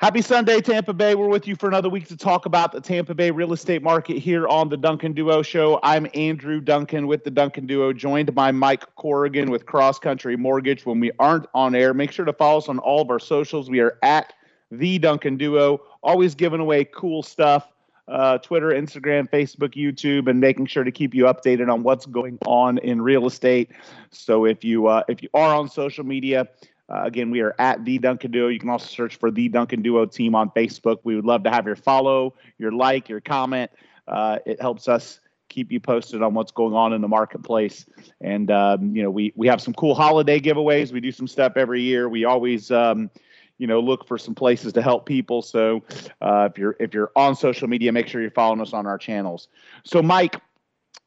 Happy Sunday, Tampa Bay. We're with you for another week to talk about the Tampa Bay real estate market here on the Duncan Duo Show. I'm Andrew Duncan with the Duncan Duo, joined by Mike Corrigan with Cross Country Mortgage. When we aren't on air, make sure to follow us on all of our socials. We are at the Duncan Duo, always giving away cool stuff. Uh, Twitter, Instagram, Facebook, YouTube, and making sure to keep you updated on what's going on in real estate. So if you uh, if you are on social media, uh, again, we are at the Duncan Duo. You can also search for the Duncan Duo team on Facebook. We would love to have your follow, your like, your comment. Uh, it helps us keep you posted on what's going on in the marketplace. And um, you know, we we have some cool holiday giveaways. We do some stuff every year. We always um, you know look for some places to help people. So uh, if you're if you're on social media, make sure you're following us on our channels. So Mike,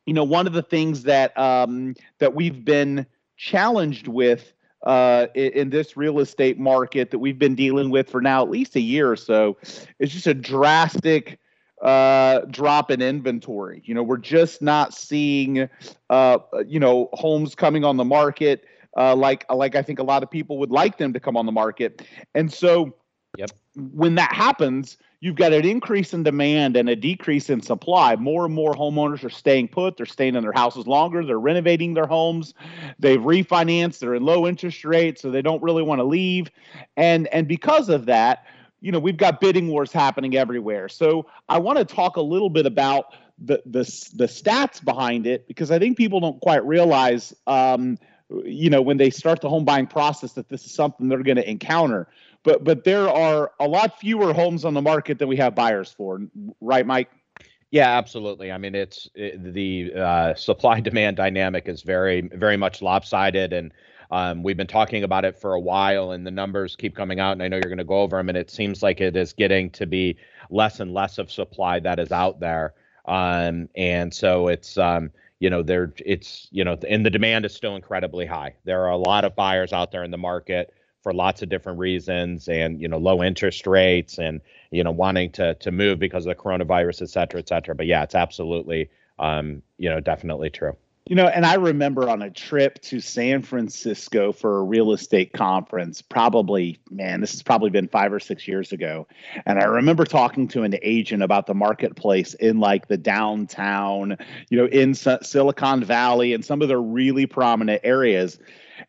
you know, one of the things that um, that we've been challenged with uh, in, this real estate market that we've been dealing with for now at least a year or so is just a drastic uh, drop in inventory. You know, we're just not seeing, uh, you know, homes coming on the market uh, like like I think a lot of people would like them to come on the market, and so. Yep. When that happens, you've got an increase in demand and a decrease in supply. More and more homeowners are staying put. They're staying in their houses longer. They're renovating their homes. They've refinanced. They're in low interest rates, so they don't really want to leave. And and because of that, you know, we've got bidding wars happening everywhere. So I want to talk a little bit about the the the stats behind it because I think people don't quite realize. Um, you know when they start the home buying process that this is something they're going to encounter but but there are a lot fewer homes on the market than we have buyers for. Right mike? Yeah absolutely. I mean it's it, the uh, supply demand dynamic is very very much lopsided and um, we've been talking about it for a while and the numbers keep coming out and i know you're going to go over them and it seems like it is getting to be less and less of supply that is out there. Um, and so it's um, you know there it's you know and the demand is still incredibly high. There are a lot of buyers out there in the market for lots of different reasons and you know low interest rates and you know wanting to to move because of the coronavirus et cetera et cetera but yeah it's absolutely um you know definitely true you know, and I remember on a trip to San Francisco for a real estate conference, probably, man, this has probably been five or six years ago. And I remember talking to an agent about the marketplace in like the downtown, you know, in Silicon Valley and some of the really prominent areas.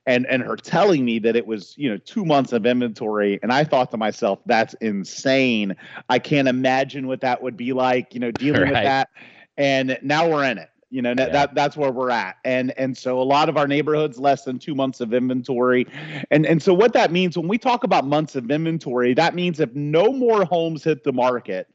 And, and her telling me that it was you know two months of inventory. And i thought to myself that's insane. I can't imagine what that would be like you know dealing right. with that. And now we're in it. You know yeah. that that's where we're at. And and so a lot of our neighborhoods less than two months of inventory. And and so what that means when we talk about months of inventory that means if no more homes hit the market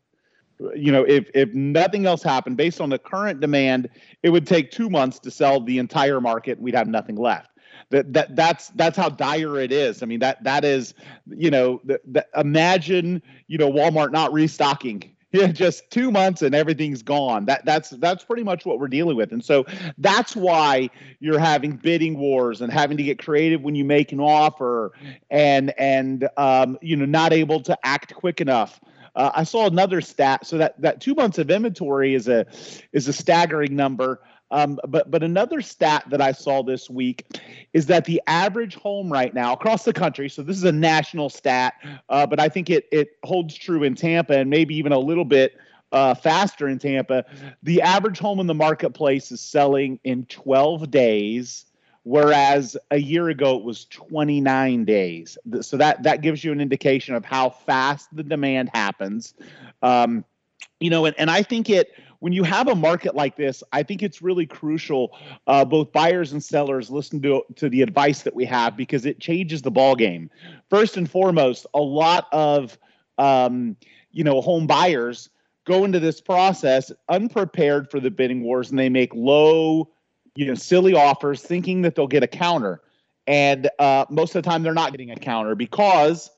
you know if if nothing else happened based on the current demand it would take two months to sell the entire market. We'd have nothing left that that that's that's how dire it is. I mean that that is you know the, the, imagine you know Walmart not restocking yeah, just two months and everything's gone. That that's that's pretty much what we're dealing with, and so that's why you're having bidding wars and having to get creative when you make an offer, and and um, you know not able to act quick enough. Uh, I saw another stat, so that that two months of inventory is a is a staggering number. Um, but but another stat that I saw this week is that the average home right now across the country. So this is a national stat, uh, but I think it it holds true in Tampa and maybe even a little bit uh, faster in Tampa. The average home in the marketplace is selling in 12 days, whereas a year ago it was 29 days. So that that gives you an indication of how fast the demand happens. Um, you know, and, and I think it when you have a market like this, I think it's really crucial. Uh, both buyers and sellers listen to to the advice that we have because it changes the ball game. First and foremost, a lot of um, you know home buyers go into this process unprepared for the bidding wars, and they make low, you know, silly offers, thinking that they'll get a counter. And uh, most of the time, they're not getting a counter because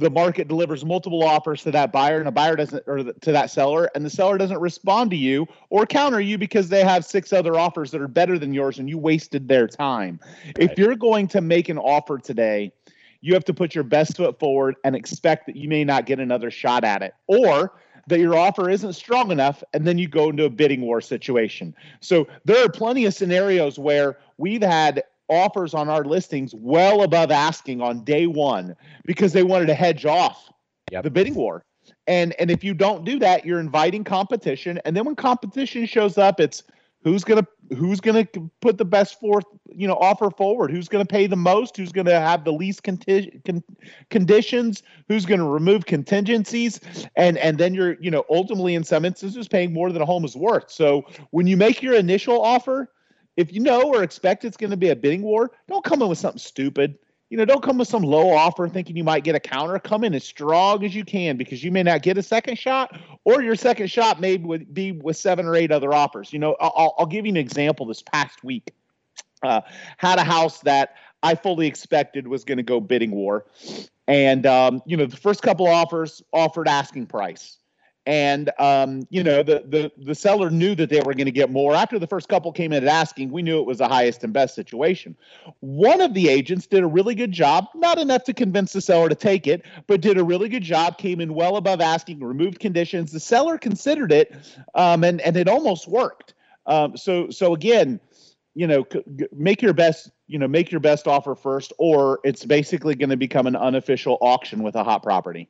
the market delivers multiple offers to that buyer and a buyer doesn't or to that seller and the seller doesn't respond to you or counter you because they have six other offers that are better than yours and you wasted their time right. if you're going to make an offer today you have to put your best foot forward and expect that you may not get another shot at it or that your offer isn't strong enough and then you go into a bidding war situation so there are plenty of scenarios where we've had offers on our listings well above asking on day one because they wanted to hedge off yep. the bidding war. And and if you don't do that, you're inviting competition. And then when competition shows up, it's who's gonna who's gonna put the best forth you know offer forward who's gonna pay the most who's gonna have the least conti- con- conditions who's gonna remove contingencies and and then you're you know ultimately in some instances paying more than a home is worth so when you make your initial offer if you know or expect it's going to be a bidding war don't come in with something stupid you know, don't come with some low offer thinking you might get a counter. Come in as strong as you can because you may not get a second shot, or your second shot may be with seven or eight other offers. You know, I'll, I'll give you an example. This past week, uh, had a house that I fully expected was going to go bidding war, and um, you know, the first couple offers offered asking price and um, you know the the the seller knew that they were going to get more. After the first couple came in at asking we knew it was the highest and best situation. One of the agents did a really good job not enough to convince the seller to take it but did a really good job came in well above asking removed conditions. The seller considered it um, and and it almost worked. Um, so so again you know make your best you know make your best offer first or it's basically going to become an unofficial auction with a hot property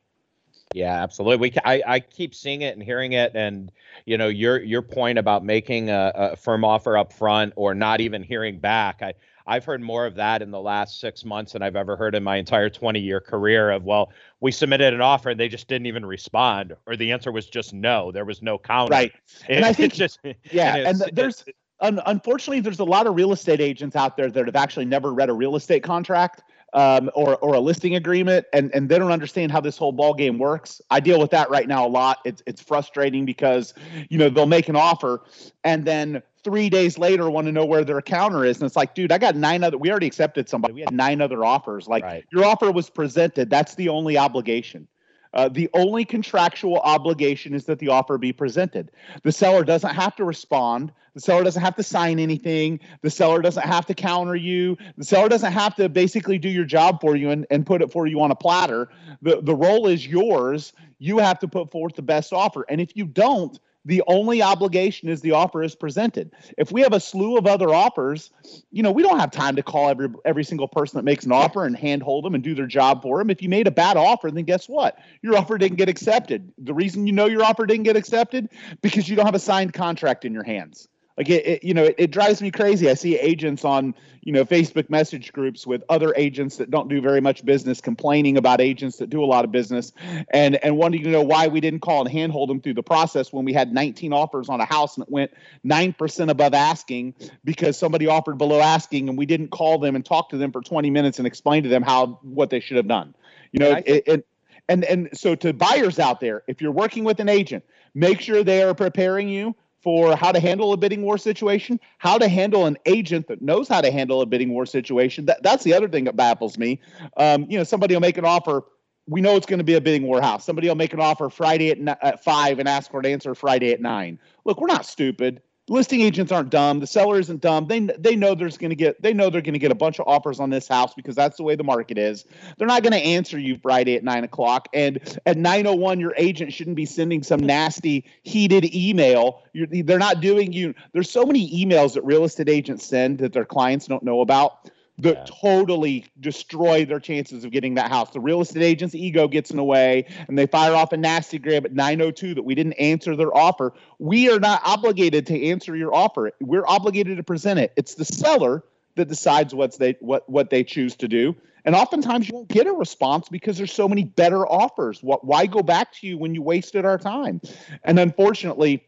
yeah, absolutely. We I, I keep seeing it and hearing it, and you know your your point about making a, a firm offer up front or not even hearing back. I I've heard more of that in the last six months than I've ever heard in my entire 20 year career. Of well, we submitted an offer and they just didn't even respond, or the answer was just no. There was no counter. Right. It, and I think just yeah, and, and there's. unfortunately, there's a lot of real estate agents out there that have actually never read a real estate contract um, or or a listing agreement, and and they don't understand how this whole ball game works. I deal with that right now a lot. It's it's frustrating because you know they'll make an offer, and then three days later want to know where their counter is, and it's like, dude, I got nine other. We already accepted somebody. We had nine other offers. Like right. your offer was presented. That's the only obligation. Uh, the only contractual obligation is that the offer be presented. The seller doesn't have to respond. The seller doesn't have to sign anything. The seller doesn't have to counter you. The seller doesn't have to basically do your job for you and, and put it for you on a platter. The, the role is yours. You have to put forth the best offer. And if you don't, the only obligation is the offer is presented. If we have a slew of other offers, you know, we don't have time to call every every single person that makes an offer and handhold them and do their job for them. If you made a bad offer, then guess what? Your offer didn't get accepted. The reason you know your offer didn't get accepted because you don't have a signed contract in your hands. Like it, it you know, it, it, drives me crazy. I see agents on, you know, Facebook message groups with other agents that don't do very much business complaining about agents that do a lot of business and and wanting to know why we didn't call and handhold them through the process when we had 19 offers on a house and it went 9% above asking because somebody offered below asking and we didn't call them and talk to them for 20 minutes and explain to them how what they should have done. You know, it, it, and and so to buyers out there, if you're working with an agent, make sure they are preparing you for how to handle a bidding war situation, how to handle an agent that knows how to handle a bidding war situation. That, that's the other thing that baffles me. Um, you know, somebody will make an offer. We know it's going to be a bidding war house. Somebody will make an offer Friday at, at five and ask for an answer Friday at nine. Look, we're not stupid listing agents aren't dumb. The seller isn't dumb. They they know there's going to get they know they're going to get a bunch of offers on this house because that's the way the market is. They're not going to answer you Friday at nine o'clock, and at nine o oh one, your agent shouldn't be sending some nasty heated email. You're, they're not doing you. There's so many emails that real estate agents send that their clients don't know about that yeah. totally destroy their chances of getting that house. The real estate agent's ego gets in the way and they fire off a nasty grab at 902 that we didn't answer their offer. We are not obligated to answer your offer. We're obligated to present it. It's the seller that decides what's they what what they choose to do. And oftentimes you won't get a response because there's so many better offers. What why go back to you when you wasted our time? And unfortunately,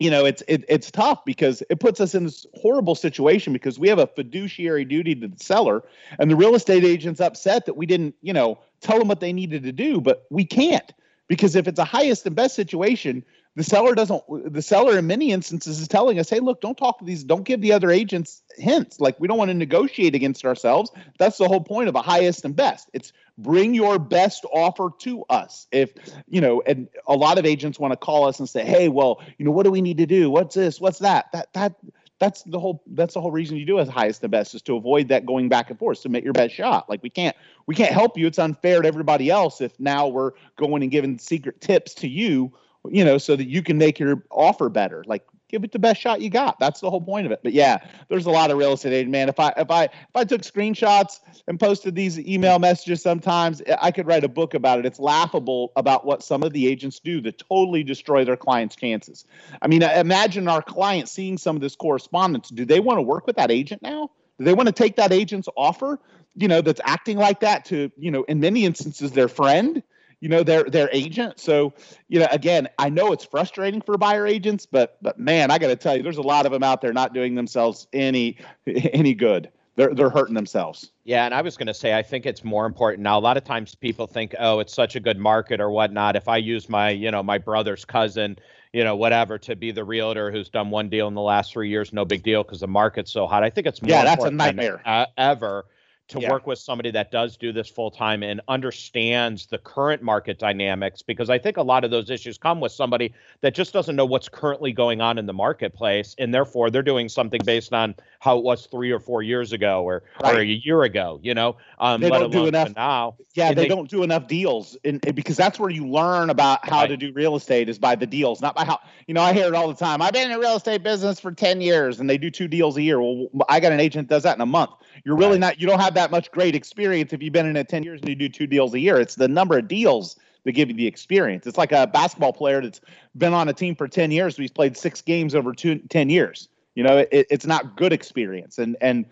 you know it's it, it's tough because it puts us in this horrible situation because we have a fiduciary duty to the seller and the real estate agent's upset that we didn't you know tell them what they needed to do but we can't because if it's a highest and best situation the seller doesn't the seller in many instances is telling us hey look don't talk to these don't give the other agents hints. Like we don't want to negotiate against ourselves. That's the whole point of a highest and best. It's bring your best offer to us. If you know and a lot of agents want to call us and say hey well you know what do we need to do? What's this? What's that? That that that's the whole that's the whole reason you do as highest and best is to avoid that going back and forth submit your best shot. Like we can't we can't help you. It's unfair to everybody else if now we're going and giving secret tips to you you know, so that you can make your offer better. Like give it the best shot you got. That's the whole point of it. But yeah, there's a lot of real estate man. If I if I if I took screenshots and posted these email messages, sometimes I could write a book about it. It's laughable about what some of the agents do to totally destroy their clients' chances. I mean, uh, imagine our client seeing some of this correspondence. Do they want to work with that agent now? Do they want to take that agent's offer? You know, that's acting like that to you know, in many instances, their friend you know their their agent. So you know, again, I know it's frustrating for buyer agents, but but man, I got to tell you, there's a lot of them out there not doing themselves any any good. They're they're hurting themselves. Yeah, and I was going to say, I think it's more important now. A lot of times people think, oh, it's such a good market or whatnot. If I use my, you know, my brother's cousin, you know, whatever, to be the realtor who's done one deal in the last three years, no big deal because the market's so hot. I think it's more yeah, that's a nightmare than, uh, ever to yeah. work with somebody that does do this full time and understands the current market dynamics because I think a lot of those issues come with somebody that just doesn't know what's currently going on in the marketplace and therefore they're doing something based on how it was three or four years ago or, right. or a year ago, you know. Um, they don't do enough now. Yeah, they, they, don't do enough deals and, because that's where you learn about how right. to do real estate is by the deals, not by how you know, I hear it all the time. I've been in the real estate business for 10 years and they do two deals a year. Well, I got an agent that does that in a month. You're really right. not you don't have that much great experience if you've been in it 10 years and you do two deals a year. It's the number of deals that give you the experience. It's like a basketball player that's been on a team for 10 years, but he's played six games over two, 10 years. You know, it, it's not good experience. And and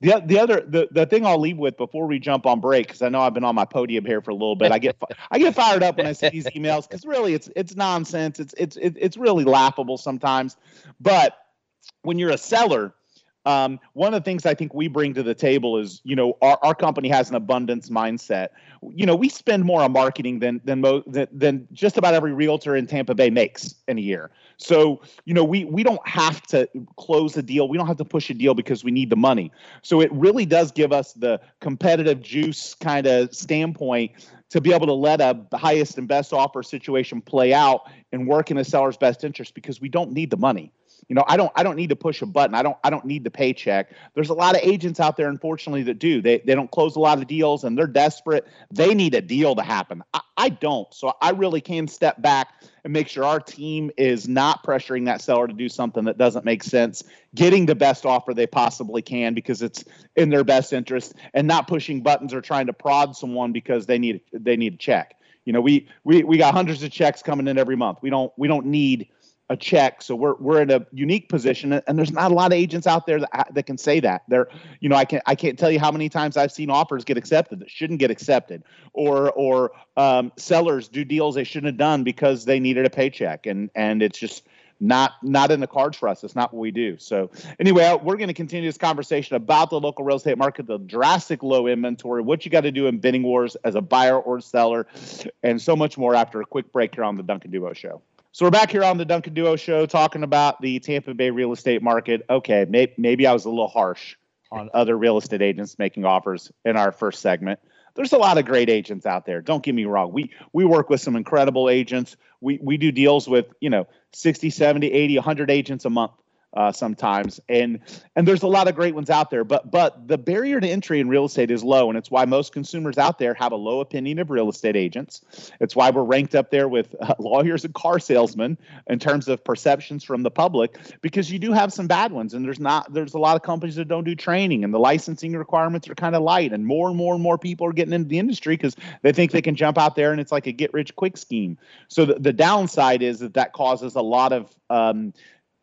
the the other the, the thing I'll leave with before we jump on break because I know I've been on my podium here for a little bit. I get I get fired up when I see these emails because really it's it's nonsense. It's it's it's really laughable sometimes. But when you're a seller um, one of the things I think we bring to the table is, you know, our, our company has an abundance mindset. You know, we spend more on marketing than than, mo- than than just about every realtor in Tampa Bay makes in a year. So, you know, we we don't have to close a deal. We don't have to push a deal because we need the money. So it really does give us the competitive juice kind of standpoint to be able to let a highest and best offer situation play out and work in a seller's best interest because we don't need the money you know i don't i don't need to push a button. I don't i don't need the paycheck. There's a lot of agents out there unfortunately that do. They they don't close a lot of deals and they're desperate. They need a deal to happen. I, I don't. So i really can step back and make sure our team is not pressuring that seller to do something that doesn't make sense getting the best offer they possibly can because it's in their best interest and not pushing buttons or trying to prod someone because they need they need a check. You know we we we got hundreds of checks coming in every month. We don't we don't need a check. So we're we're in a unique position, and there's not a lot of agents out there that that can say that. There, you know, I can I can't tell you how many times I've seen offers get accepted that shouldn't get accepted, or or um, sellers do deals they shouldn't have done because they needed a paycheck, and and it's just not not in the cards for us. It's not what we do. So anyway, uh, we're going to continue this conversation about the local real estate market, the drastic low inventory, what you got to do in bidding wars as a buyer or seller, and so much more after a quick break here on the Duncan Duo Show. So we're back here on the Duncan Duo show talking about the Tampa Bay real estate market. Okay, may, maybe I was a little harsh on other real estate agents making offers in our first segment. There's a lot of great agents out there. Don't get me wrong. We we work with some incredible agents. We we do deals with, you know, 60, 70, 80, 100 agents a month uh, sometimes, and and there's a lot of great ones out there. But but the barrier to entry in real estate is low, and it's why most consumers out there have a low opinion of real estate agents. It's why we're ranked up there with uh, lawyers and car salesmen in terms of perceptions from the public, because you do have some bad ones, and there's not there's a lot of companies that don't do training, and the licensing requirements are kind of light, and more and more and more people are getting into the industry because they think they can jump out there and it's like a get rich quick scheme. So the, the downside is that that causes a lot of um,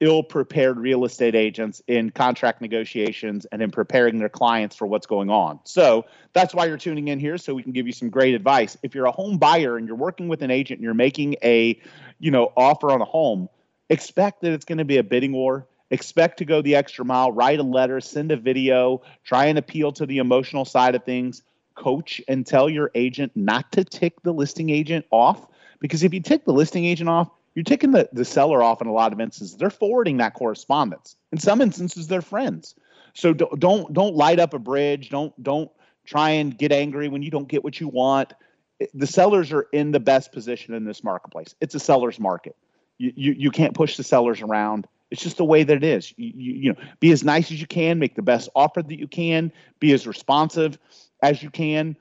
ill prepared real estate agents in contract negotiations and in preparing their clients for what's going on. So that's why you're tuning in here so we can give you some great advice. If you're a home buyer and you're working with an agent and you're making a, you know, offer on a home, expect that it's going to be a bidding war. Expect to go the extra mile, write a letter, send a video, try and appeal to the emotional side of things. Coach and tell your agent not to tick the listing agent off because if you tick the listing agent off, you're taking the, the seller off in a lot of instances. They're forwarding that correspondence. In some instances, they're friends. So don't don't don't light up a bridge. Don't don't try and get angry when you don't get what you want. The sellers are in the best position in this marketplace. It's a seller's market. You you, you can't push the sellers around. It's just the way that it is. You, you, you know, be as nice as you can, make the best offer that you can, be as responsive as you can.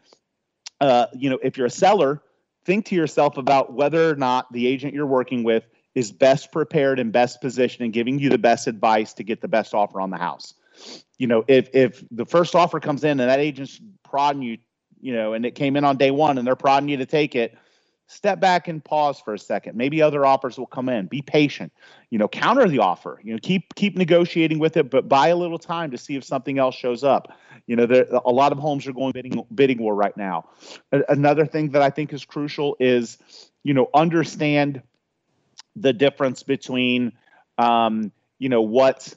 Uh, you know, if you're a seller, think to yourself about whether or not the agent you're working with is best prepared and best positioned and giving you the best advice to get the best offer on the house. You know, if if the first offer comes in and that agent's prodding you, you know, and it came in on day one and they're prodding you to take it, step back and pause for a second. Maybe other offers will come in. Be patient. You know, counter the offer. You know, keep keep negotiating with it, but buy a little time to see if something else shows up. You know, there, a lot of homes are going bidding bidding war right now. Another thing that I think is crucial is, you know, understand the difference between, um, you know, what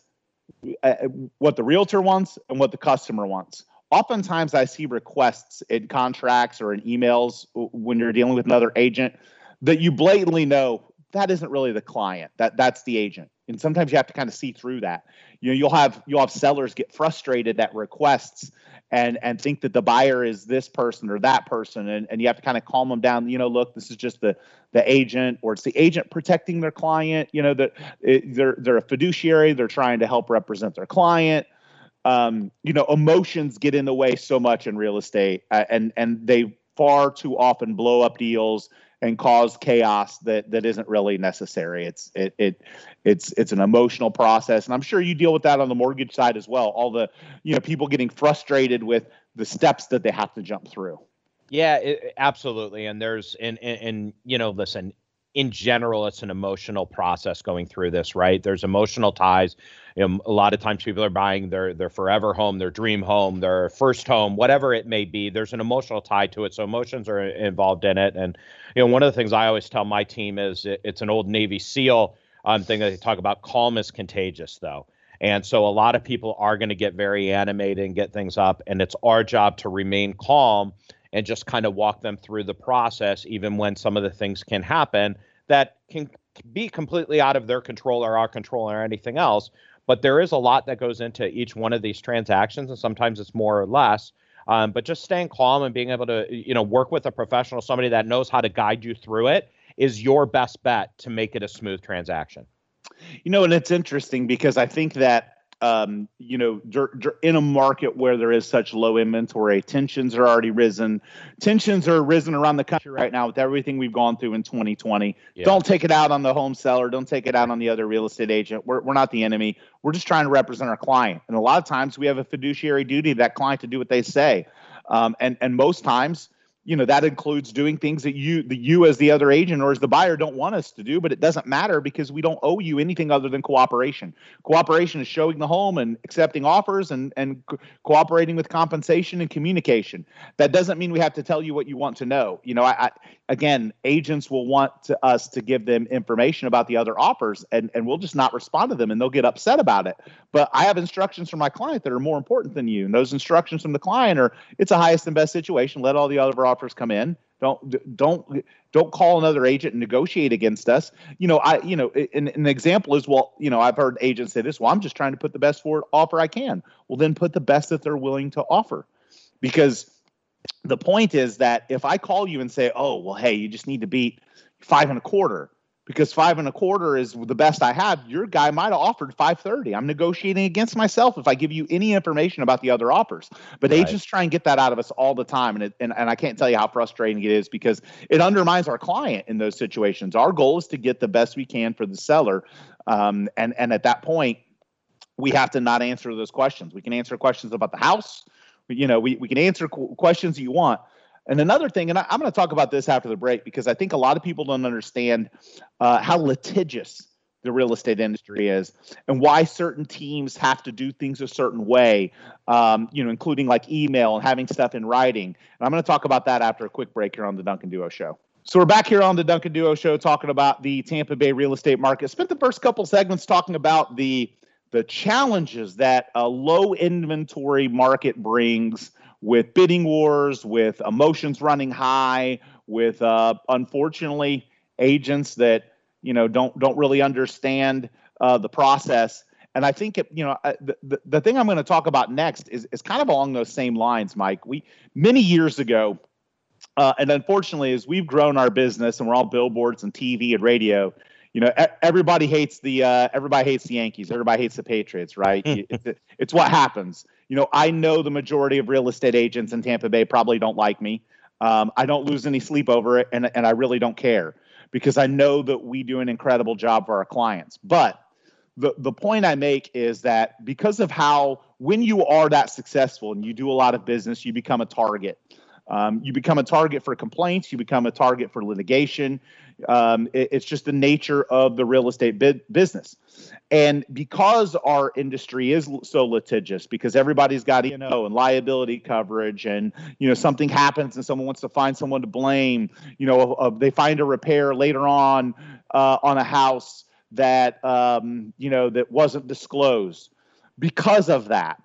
uh, what the realtor wants and what the customer wants oftentimes I see requests in contracts or in emails when you're dealing with another agent that you blatantly know that isn't really the client that that's the agent. And sometimes you have to kind of see through that. You know you'll have you'll have sellers get frustrated at requests and and think that the buyer is this person or that person and, and you have to kind of calm them down. You know look this is just the the agent or it's the agent protecting their client. You know that they're they're a fiduciary they're trying to help represent their client um, you know, emotions get in the way so much in real estate, uh, and and they far too often blow up deals and cause chaos that that isn't really necessary. It's it it it's it's an emotional process, and I'm sure you deal with that on the mortgage side as well. All the you know people getting frustrated with the steps that they have to jump through. Yeah, it, absolutely. And there's and, and and you know, listen, in general, it's an emotional process going through this, right? There's emotional ties. You know, a lot of times people are buying their their forever home, their dream home, their first home, whatever it may be. There's an emotional tie to it, so emotions are involved in it. And you know, one of the things I always tell my team is it, it's an old Navy SEAL um, thing that they talk about. Calm is contagious, though. And so a lot of people are going to get very animated and get things up, and it's our job to remain calm and just kind of walk them through the process, even when some of the things can happen that can be completely out of their control or our control or anything else. But there is a lot that goes into each one of these transactions, and sometimes it's more or less. Um, but just staying calm and being able to, you know, work with a professional, somebody that knows how to guide you through it, is your best bet to make it a smooth transaction. You know, and it's interesting because I think that um, you know, in a market where there is such low inventory, tensions are already risen. Tensions are risen around the country right now with everything we've gone through in 2020. Yeah. Don't take it out on the home seller. Don't take it out on the other real estate agent. We're, we're not the enemy. We're just trying to represent our client. And a lot of times we have a fiduciary duty to that client to do what they say. Um, and, and most times, you know that includes doing things that you the you as the other agent or as the buyer don't want us to do but it doesn't matter because we don't owe you anything other than cooperation. Cooperation is showing the home and accepting offers and and co- cooperating with compensation and communication. That doesn't mean we have to tell you what you want to know. You know i, I again agents will want to, us to give them information about the other offers and and we'll just not respond to them and they'll get upset about it. But i have instructions from my client that are more important than you. And those instructions from the client are it's a highest and best situation. Let all the other offers come in. Don't don't don't call another agent and negotiate against us. You know, I you know, an, an example is well, you know, I've heard agents say this. Well, I'm just trying to put the best forward offer I can. Well, then put the best that they're willing to offer, because the point is that if I call you and say, oh well, hey, you just need to beat five and a quarter, because five and a quarter is the best I have. Your guy might have offered 530. I'm negotiating against myself if I give you any information about the other offers. But right. agents try and get that out of us all the time. And, it, and, and I can't tell you how frustrating it is because it undermines our client in those situations. Our goal is to get the best we can for the seller. Um, and, and at that point, we have to not answer those questions. We can answer questions about the house. You know, we, we can answer qu- questions you want, and another thing, and I, am going to talk about this after the break because I think a lot of people don't understand uh, how litigious the real estate industry is and why certain teams have to do things a certain way, um, you know, including like email and having stuff in writing. And I'm going to talk about that after a quick break here on the Duncan Duo Show. So we're back here on the Duncan Duo Show talking about the Tampa Bay real estate market. Spent the first couple segments talking about the the challenges that a low inventory market brings with bidding wars, with emotions running high, with uh, unfortunately agents that you know don't don't really understand uh, the process. And I think it, you know the, the, the thing I'm going to talk about next is is kind of along those same lines, Mike. We many years ago, uh, and unfortunately, as we've grown our business and we're all billboards and TV and radio, you know everybody hates the uh, everybody hates the Yankees, everybody hates the Patriots, right? it's, it's what happens you know, I know the majority of real estate agents in Tampa Bay probably don't like me. Um, I don't lose any sleep over it, and and I really don't care because I know that we do an incredible job for our clients. But the the point I make is that because of how when you are that successful and you do a lot of business, you become a target. Um, you become a target for complaints. You become a target for litigation. Um, it, it's just the nature of the real estate bi- business. And because our industry is so litigious, because everybody's got you know and liability coverage, and you know something happens and someone wants to find someone to blame, you know they find a repair later on uh, on a house that um, you know that wasn't disclosed. Because of that,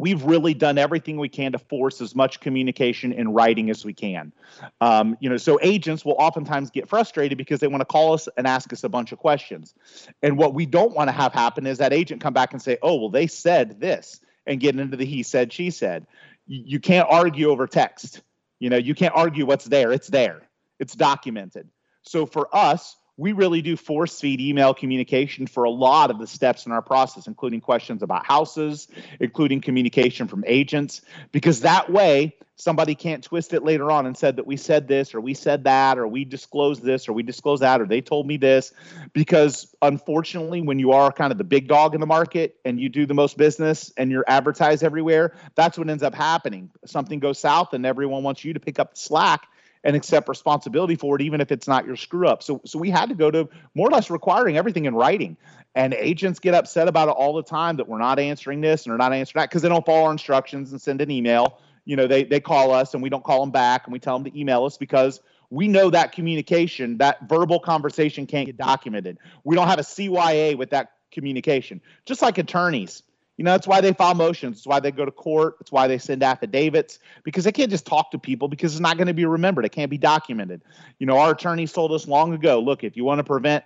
we've really done everything we can to force as much communication in writing as we can. Um, you know, so agents will oftentimes get frustrated because they want to call us and ask us a bunch of questions. And what we don't want to have happen is that agent come back and say, "Oh, well, they said this," and get into the he said, she said. You, can't argue over text. You know, you can't argue what's there. It's there. It's documented. So for us, we really do force feed email communication for a lot of the steps in our process, including questions about houses, including communication from agents, because that way somebody can't twist it later on and said that we said this or we said that or we disclosed this or we disclosed that or they told me this. Because unfortunately, when you are kind of the big dog in the market and you do the most business and you're advertised everywhere, that's what ends up happening. Something goes south and everyone wants you to pick up the slack and accept responsibility for it, even if it's not your screw up. So, so we had to go to more or less requiring everything in writing. And agents get upset about it all the time that we're not answering this and we're not answering that because they don't follow our instructions and send an email. You know, they they call us and we don't call them back and we tell them to email us because we know that communication, that verbal conversation can't get documented. We don't have a CYA with that communication. Just like attorneys, you know, that's why they file motions. It's why they go to court. It's why they send affidavits because they can't just talk to people because it's not going to be remembered. It can't be documented. You know, our attorneys told us long ago look, if you want to prevent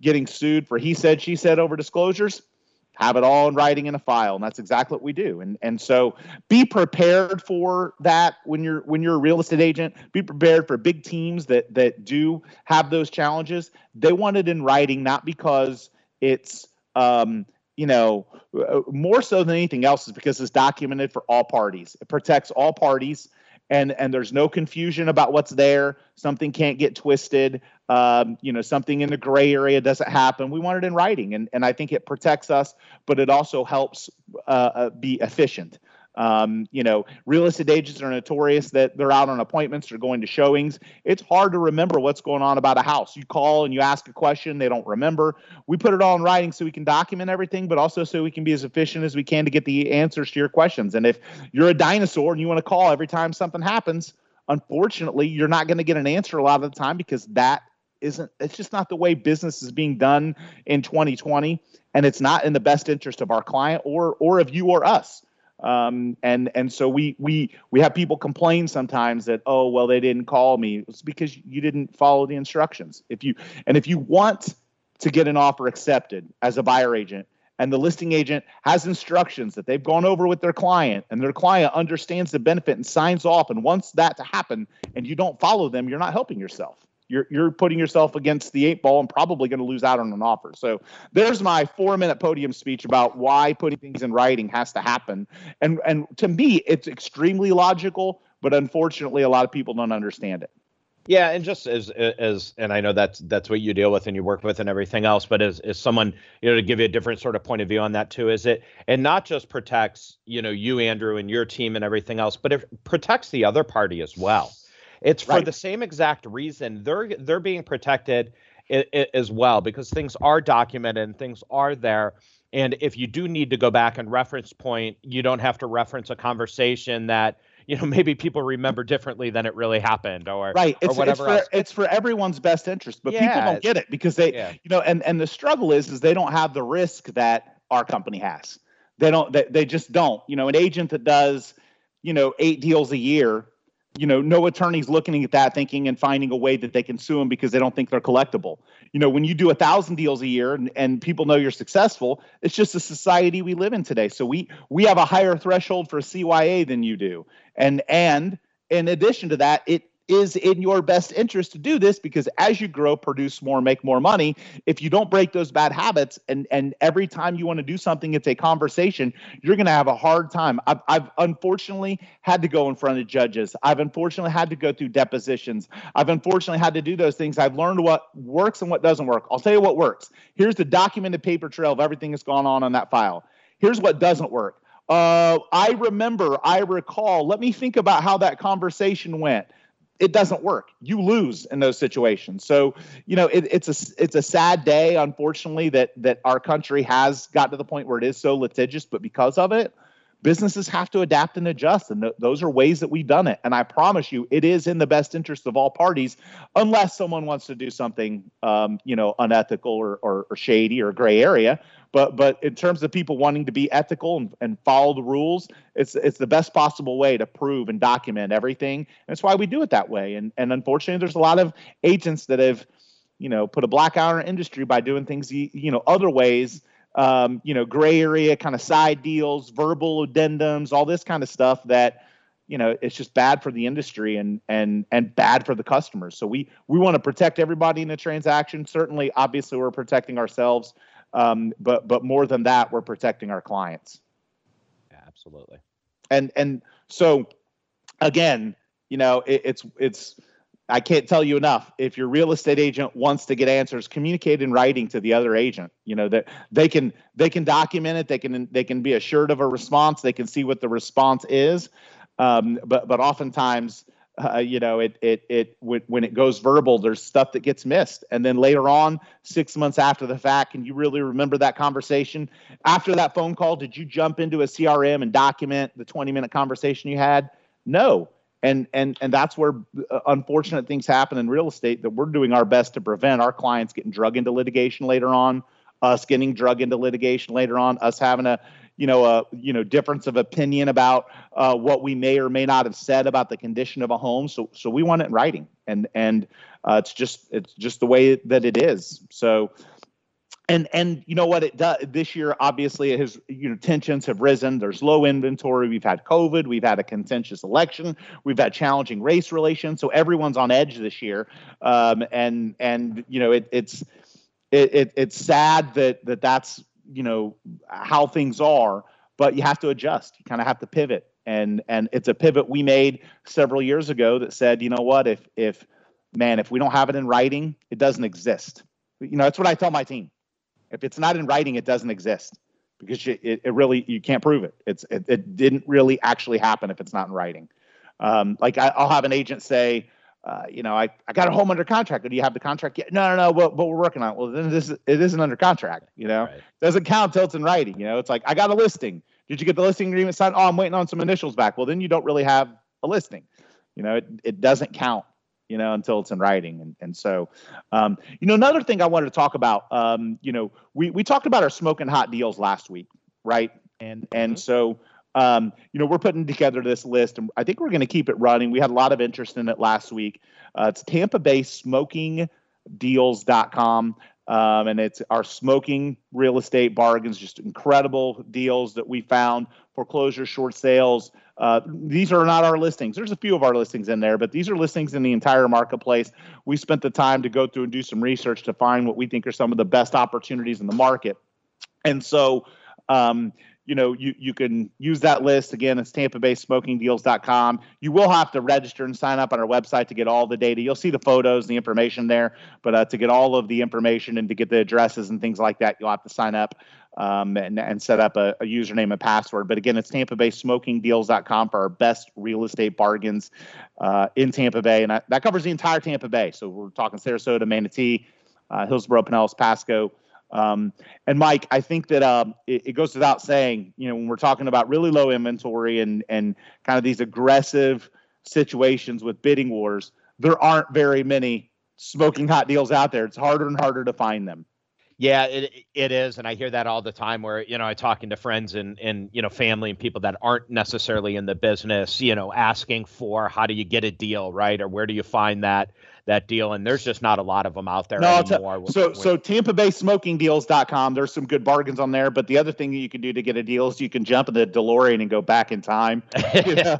getting sued for he said, she said over disclosures, have it all in writing in a file and that's exactly what we do and and so be prepared for that when you're when you're a real estate agent be prepared for big teams that that do have those challenges they want it in writing not because it's um, you know, uh, more so than anything else is because it's documented for all parties. It protects all parties, and and there's no confusion about what's there. Something can't get twisted. Um, you know, something in the gray area doesn't happen. We want it in writing, and and I think it protects us, but it also helps uh, uh be efficient. Um, you know, real estate agents are notorious that they're out on appointments or going to showings. It's hard to remember what's going on about a house. You call and you ask a question, they don't remember. We put it all in writing so we can document everything, but also so we can be as efficient as we can to get the answers to your questions. And if you're a dinosaur and you want to call every time something happens, unfortunately, you're not going to get an answer a lot of the time because that isn't it's just not the way business is being done in 2020 and it's not in the best interest of our client or or of you or us um, and and so we we we have people complain sometimes that oh well they didn't call me. It's because you didn't follow the instructions. If you and if you want to get an offer accepted as a buyer agent and the listing agent has instructions that they've gone over with their client and their client understands the benefit and signs off and wants that to happen and you don't follow them you're not helping yourself you're you're putting yourself against the eight ball and probably going to lose out on an offer. So there's my four minute podium speech about why putting things in writing has to happen. And and to me, it's extremely logical, but unfortunately, a lot of people don't understand it. Yeah, and just as as and I know that's that's what you deal with and you work with and everything else, but as as someone you know to give you a different sort of point of view on that too, is it and not just protects you know you Andrew and your team and everything else, but it protects the other party as well. It's for right. the same exact reason they're they're being protected as well because things are documented and things are there. And if you do need to go back and reference point, you don't have to reference a conversation that you know maybe people remember differently than it really happened or right or it's, whatever it's for, it's for everyone's best interest but yeah. people don't get it because they yeah. you know and and the struggle is is they don't have the risk that our company has they don't they, they just don't you know an agent that does you know eight deals a year you know, no attorney's looking at that thinking and finding a way that they can sue them because they don't think they're collectible. You know, when you do a thousand deals a year and, and people know you're successful, it's just a society we live in today. So we we have a higher threshold for CYA than you do. And and in addition to that, it is in your best interest to do this because as you grow, produce more, make more money, if you don't break those bad habits and and every time you want to do something, it's a conversation, you're going to have a hard time. I've, I've unfortunately had to go in front of judges. I've unfortunately had to go through depositions. I've unfortunately had to do those things. I've learned what works and what doesn't work. I'll tell you what works. Here's the documented paper trail of everything that's gone on on that file. Here's what doesn't work. Uh, I remember, I recall. Let me think about how that conversation went it doesn't work. You lose in those situations. So, you know, it, it's a it's a sad day, unfortunately, that that our country has got to the point where it is so litigious. But because of it, businesses have to adapt and adjust, and th- those are ways that we've done it. And I promise you, it is in the best interest of all parties, unless someone wants to do something, um, you know, unethical or, or, or shady or gray area. But but in terms of people wanting to be ethical and, and follow the rules, it's it's the best possible way to prove and document everything. And that's why we do it that way. And and unfortunately, there's a lot of agents that have, you know, put a black eye on our industry by doing things you know other ways. Um, you know, gray area kind of side deals, verbal addendums, all this kind of stuff that you know it's just bad for the industry and and and bad for the customers so we we want to protect everybody in the transaction certainly obviously we're protecting ourselves um, but but more than that, we're protecting our clients. Yeah, absolutely. And and so again, you know, it, it's it's I can't tell you enough. If your real estate agent wants to get answers, communicate in writing to the other agent. You know that they can they can document it. They can they can be assured of a response. They can see what the response is. Um, but but oftentimes uh, you know, it it it when it goes verbal, there's stuff that gets missed, and then later on, six months after the fact, can you really remember that conversation? After that phone call, did you jump into a CRM and document the 20 minute conversation you had? No, and and and that's where uh, unfortunate things happen in real estate that we're doing our best to prevent our clients getting drug into litigation later on, us getting drug into litigation later on, us having a you know a you know difference of opinion about uh, what we may or may not have said about the condition of a home. So so we want it in writing, and and uh, it's just it's just the way that it is. So. And and you know what it does this year obviously it has you know tensions have risen. There's low inventory. We've had covid. We've had a contentious election. We've had challenging race relations. So everyone's on edge this year. Um, and and you know it, it's it, it, it's sad that that that's you know how things are but you have to adjust. You kind of have to pivot. And and it's a pivot we made several years ago that said you know what? If if man if we don't have it in writing it doesn't exist. You know that's what i tell my team if it's not in writing it doesn't exist because you, it, it really you can't prove it it's it, it didn't really actually happen if it's not in writing um, like I, i'll have an agent say uh, you know, I, I got a home under contract. Do you have the contract yet? No, no, no. But, but we're working on it. Well, then this it isn't under contract. You know, right. doesn't count till it's in writing. You know, it's like I got a listing. Did you get the listing agreement signed? Oh, I'm waiting on some initials back. Well, then you don't really have a listing. You know, it, it doesn't count. You know, until it's in writing. And and so, um, you know, another thing I wanted to talk about. Um, you know, we we talked about our smoking hot deals last week, right? And and mm-hmm. so um, you know, we're putting together this list, and I think we're going to keep it running. We had a lot of interest in it last week. Uh, it's Tampa Bay Smoking Deals.com. Um, and it's our smoking real estate bargains, just incredible deals that we found, foreclosure, short sales. Uh, these are not our listings. There's a few of our listings in there, but these are listings in the entire marketplace. We spent the time to go through and do some research to find what we think are some of the best opportunities in the market. And so, um, you know, you, you can use that list. Again, it's Tampa Bay Smoking Deals.com. You will have to register and sign up on our website to get all the data. You'll see the photos, the information there, but uh, to get all of the information and to get the addresses and things like that, you'll have to sign up um, and, and set up a, a, username and password. But again, it's Tampa Bay Smoking Deals.com for our best real estate bargains uh, in Tampa Bay. And I, that covers the entire Tampa Bay. So we're talking Sarasota, Manatee, uh, Hillsborough, Pinellas, Pasco. Um, and Mike, I think that um, it, it, goes without saying, you know, when we're talking about really low inventory and and kind of these aggressive situations with bidding wars, there aren't very many smoking hot deals out there. It's harder and harder to find them. Yeah, it it is, and I hear that all the time. Where you know, I talking to friends and and you know, family and people that aren't necessarily in the business, you know, asking for how do you get a deal, right, or where do you find that that deal, and there's just not a lot of them out there no, anymore. T- so, so Tampa Bay Smoking Deals.com. There's some good bargains on there, but the other thing that you can do to get a deal is you can jump in the DeLorean and go back in time. you know,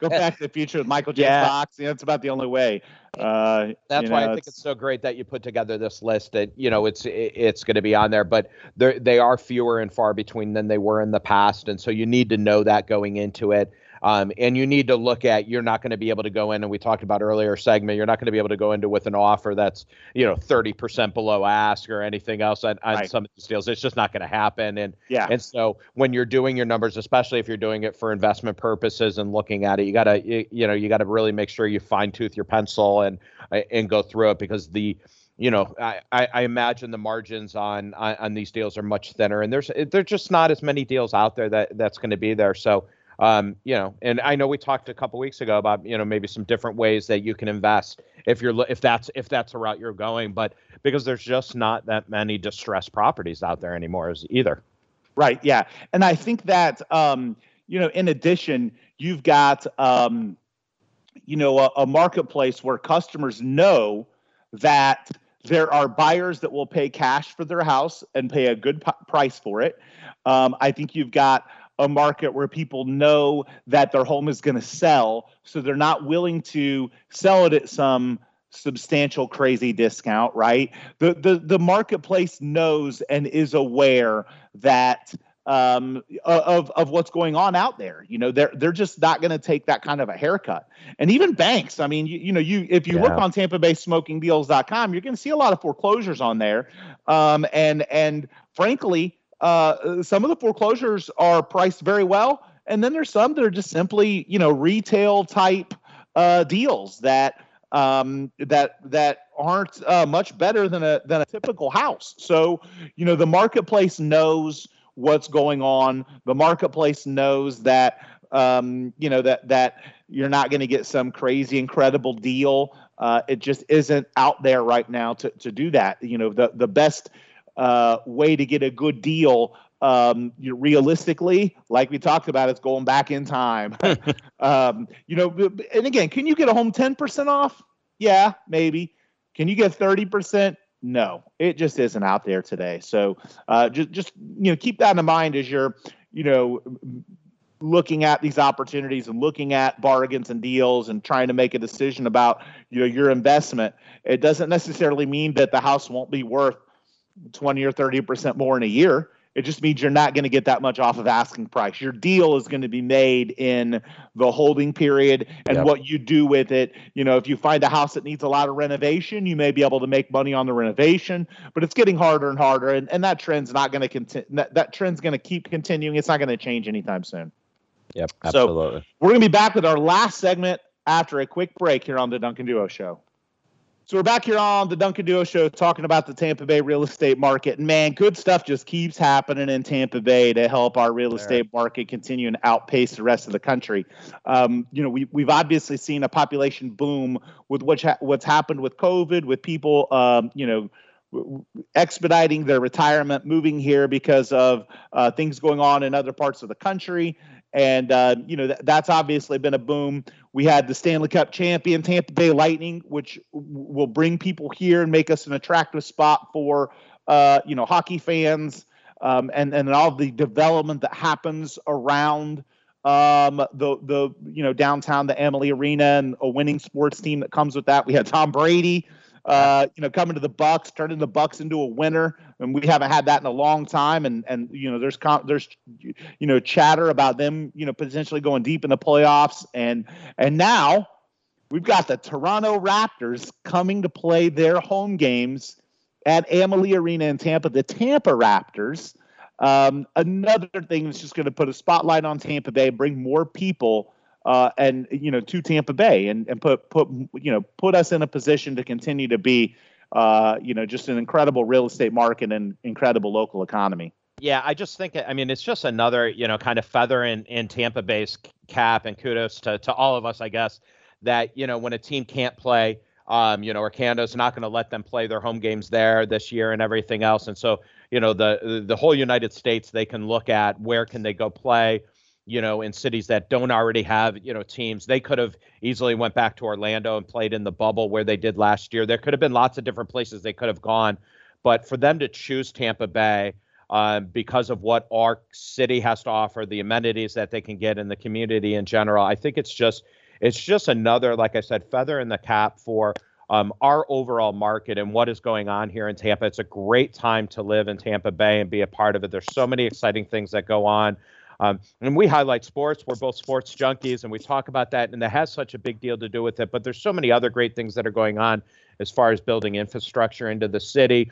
go back to the future with Michael J. Yeah. Fox. You know, it's about the only way. Uh, That's why know, I think it's, it's, so great that you put together this list. That you know, it's it's going to be on there, but they are fewer and far between than they were in the past, and so you need to know that going into it. Um, and you need to look at you're not going to be able to go in and we talked about earlier segment you're not going to be able to go into with an offer that's you know 30% below ask or anything else on, on right. some of these deals it's just not going to happen and yeah and so when you're doing your numbers especially if you're doing it for investment purposes and looking at it you got to you, you know you got to really make sure you fine tooth your pencil and and go through it because the you know, I, I imagine the margins on, on, on these deals are much thinner, and there's there's just not as many deals out there that that's going to be there. So um, you know, and I know we talked a couple weeks ago about you know maybe some different ways that you can invest if you're if that's if that's a route you're going, but because there's just not that many distressed properties out there anymore either. Right. Yeah, and I think that um, you know, in addition, you've got um, you know a, a marketplace where customers know that there are buyers that will pay cash for their house and pay a good p- price for it. Um, I think you've got a market where people know that their home is going to sell, so they're not willing to sell it at some substantial crazy discount, right? The the the marketplace knows and is aware that um, of of what's going on out there. You know, they're they're just not going to take that kind of a haircut. And even banks, I mean, you, you know, you if you yeah. look on Tampa Bay Smoking Deals.com, you're going to see a lot of foreclosures on there. Um, and and frankly, uh, some of the foreclosures are priced very well, and then there's some that are just simply, you know, retail type uh, deals that um, that that aren't uh, much better than a than a typical house. So, you know, the marketplace knows what's going on. The marketplace knows that um, you know that that you're not going to get some crazy incredible deal. Uh, it just isn't out there right now to to do that. You know, the the best uh, way to get a good deal um, you realistically, like we talked about, it's going back in time. um, you know, and again, can you get a home 10% off? Yeah, maybe. Can you get 30%? No, it just isn't out there today. So uh, just, just, you know, keep that in mind as you're, you know, looking at these opportunities and looking at bargains and deals and trying to make a decision about, you know, your investment. It doesn't necessarily mean that the house won't be worth 20 or 30% more in a year. It just means you're not going to get that much off of asking price. Your deal is going to be made in the holding period and yep. what you do with it. You know, if you find a house that needs a lot of renovation, you may be able to make money on the renovation, but it's getting harder and harder. And, and that trend's not going to continue. That, that trend's going to keep continuing. It's not going to change anytime soon. Yep, absolutely. So we're going to be back with our last segment after a quick break here on the Duncan Duo Show. So we're back here on the Duncan Duo Show talking about the Tampa Bay real estate market. And man, good stuff just keeps happening in Tampa Bay to help our real estate market continue and outpace the rest of the country. Um, you know, we, we've obviously seen a population boom with what's, ha- what's happened with COVID, with people, um, you know, expediting their retirement, moving here because of uh, things going on in other parts of the country and uh, you know th- that's obviously been a boom. We had the Stanley Cup champion Tampa Bay Lightning, which w- will bring people here and make us an attractive spot for uh, you know hockey fans, um, and and all the development that happens around um, the the you know downtown the Amalie Arena and a winning sports team that comes with that. We had Tom Brady uh, you know, coming to the Bucs, turning the Bucs into a winner, and we haven't had that in a long time. And and you know, there's there's you know chatter about them, you know, potentially going deep in the playoffs, and and now we've got the Toronto Raptors coming to play their home games at Amalie Arena in Tampa. The Tampa Raptors. Um, another thing that's just going to put a spotlight on Tampa Bay, bring more people uh, and you know to Tampa Bay and, and put put you know put us in a position to continue to be uh, you know just an incredible real estate market and incredible local economy. Yeah, I just think I mean it's just another you know kind of feather in in Tampa Bay's cap and kudos to to all of us I guess that you know when a team can't play um, you know, Orlando's not going to let them play their home games there this year and everything else. And so, you know, the the whole United States they can look at where can they go play you know, in cities that don't already have, you know, teams. They could have easily went back to Orlando and played in the bubble where they did last year. There could have been lots of different places they could have gone, but for them to choose Tampa Bay um, because of what our city has to offer, the amenities that they can get in the community in general, I think it's just it's just another, like I said, feather in the cap for um, our overall market and what is going on here in Tampa. It's a great time to live in Tampa Bay and be a part of it. There's so many exciting things that go on. Um, and we highlight sports. We're both sports junkies, and we talk about that, and that has such a big deal to do with it. But there's so many other great things that are going on as far as building infrastructure into the city.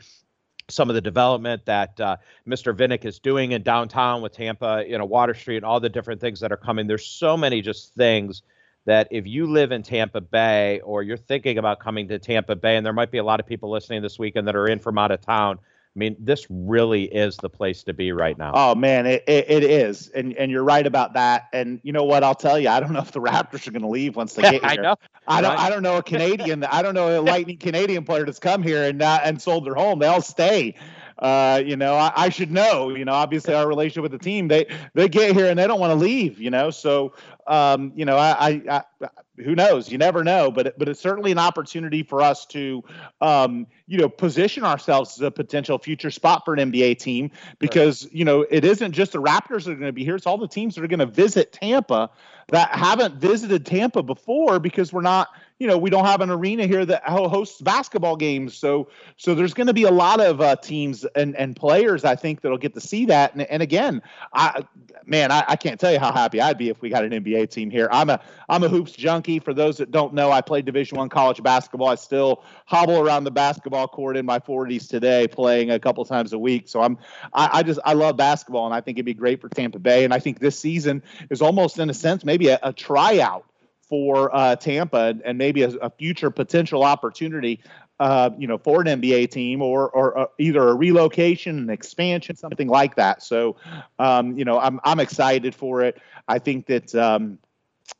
Some of the development that uh, Mr. Vinik is doing in downtown with Tampa, you know, Water Street, and all the different things that are coming. There's so many just things that if you live in Tampa Bay or you're thinking about coming to Tampa Bay, and there might be a lot of people listening this weekend that are in from out of town, I mean, this really is the place to be right now. Oh man, it, it, it is, and and you're right about that. And you know what? I'll tell you, I don't know if the Raptors are going to leave once they get here. I know. I don't. I don't know a Canadian. I don't know a Lightning Canadian player that's come here and uh, and sold their home. They all stay. Uh, you know, I, I, should know. You know, obviously our relationship with the team, they they get here and they don't want to leave. You know, so um, you know, I, I, I, who knows? You never know, but but it's certainly an opportunity for us to, um, you know, position ourselves as a potential future spot for an NBA team because right. you know it isn't just the Raptors that are going to be here; it's all the teams that are going to visit Tampa that haven't visited Tampa before because we're not you know we don't have an arena here that hosts basketball games. So so there's going to be a lot of uh, teams and and players i think that'll get to see that. And, and again i man I, I can't tell you how happy i'd be if we got an nba team here. I'm a i'm a hoops junkie. For those that don't know i played division one college basketball. I still hobble around the basketball court in my 40s today playing a couple times a week. So i'm I, I just i love basketball and i think it'd be great for tampa bay. And i think this season is almost in a sense maybe a, a tryout for uh, Tampa and maybe a, a future potential opportunity, uh, you know, for an NBA team or or uh, either a relocation, an expansion, something like that. So, um, you know, I'm I'm excited for it. I think that um,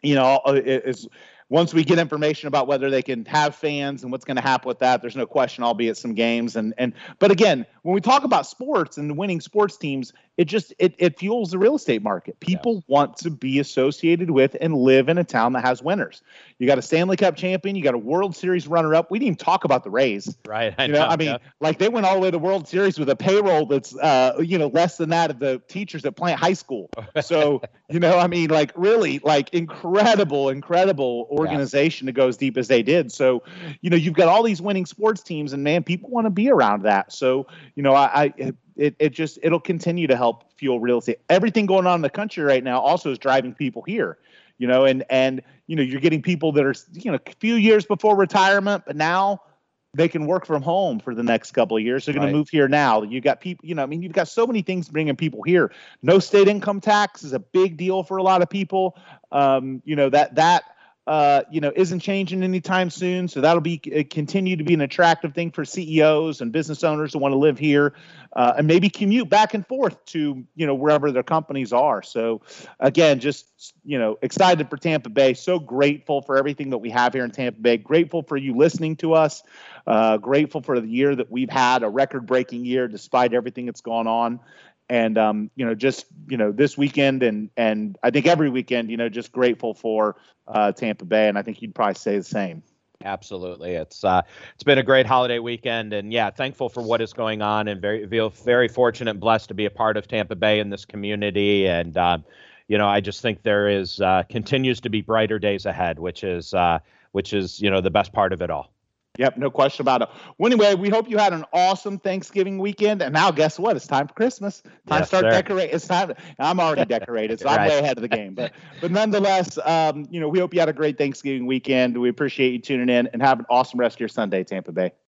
you know, uh, it's once we get information about whether they can have fans and what's going to happen with that, there's no question I'll be at some games. And and but again, when we talk about sports and winning sports teams, it just it, it fuels the real estate market. People yes. want to be associated with and live in a town that has winners. You got a Stanley Cup champion, you got a World Series runner up. We didn't even talk about the Rays. Right. I you know, know I mean, yeah. like they went all the way to the World Series with a payroll that's uh, you know, less than that of the teachers at Plant High School. So, you know, I mean, like really like incredible, incredible organization yeah. to go as deep as they did. So, you know, you've got all these winning sports teams and man, people want to be around that. So, you know, I, I it, it just it'll continue to help fuel real estate. Everything going on in the country right now also is driving people here, you know, and and you know you're getting people that are you know a few years before retirement, but now they can work from home for the next couple of years. They're going right. to move here now. You got people, you know, I mean, you've got so many things bringing people here. No state income tax is a big deal for a lot of people. Um, you know that that uh, you know, isn't changing anytime soon. So that'll be uh, continue to be an attractive thing for CEOs and business owners who want to live here uh, and maybe commute back and forth to you know wherever their companies are. So again, just you know, excited for Tampa Bay. So grateful for everything that we have here in Tampa Bay. Grateful for you listening to us. Uh, grateful for the year that we've had, a record-breaking year despite everything that's gone on and um, you know just you know this weekend and and I think every weekend you know just grateful for uh, Tampa Bay and I think you'd probably say the same. Absolutely, it's uh, it's been a great holiday weekend, and yeah, thankful for what is going on, and very feel very fortunate and blessed to be a part of Tampa Bay in this community, and uh, you know I just think there is uh, continues to be brighter days ahead, which is uh, which is you know the best part of it all. Yep, no question about it. Well, anyway, we hope you had an awesome Thanksgiving weekend. And now, guess what? It's time for Christmas. Time yes, to start decorating. It's time. I'm already decorated, so right. I'm way ahead of the game. But, but nonetheless, um, you know, we hope you had a great Thanksgiving weekend. We appreciate you tuning in and have an awesome rest of your Sunday, Tampa Bay.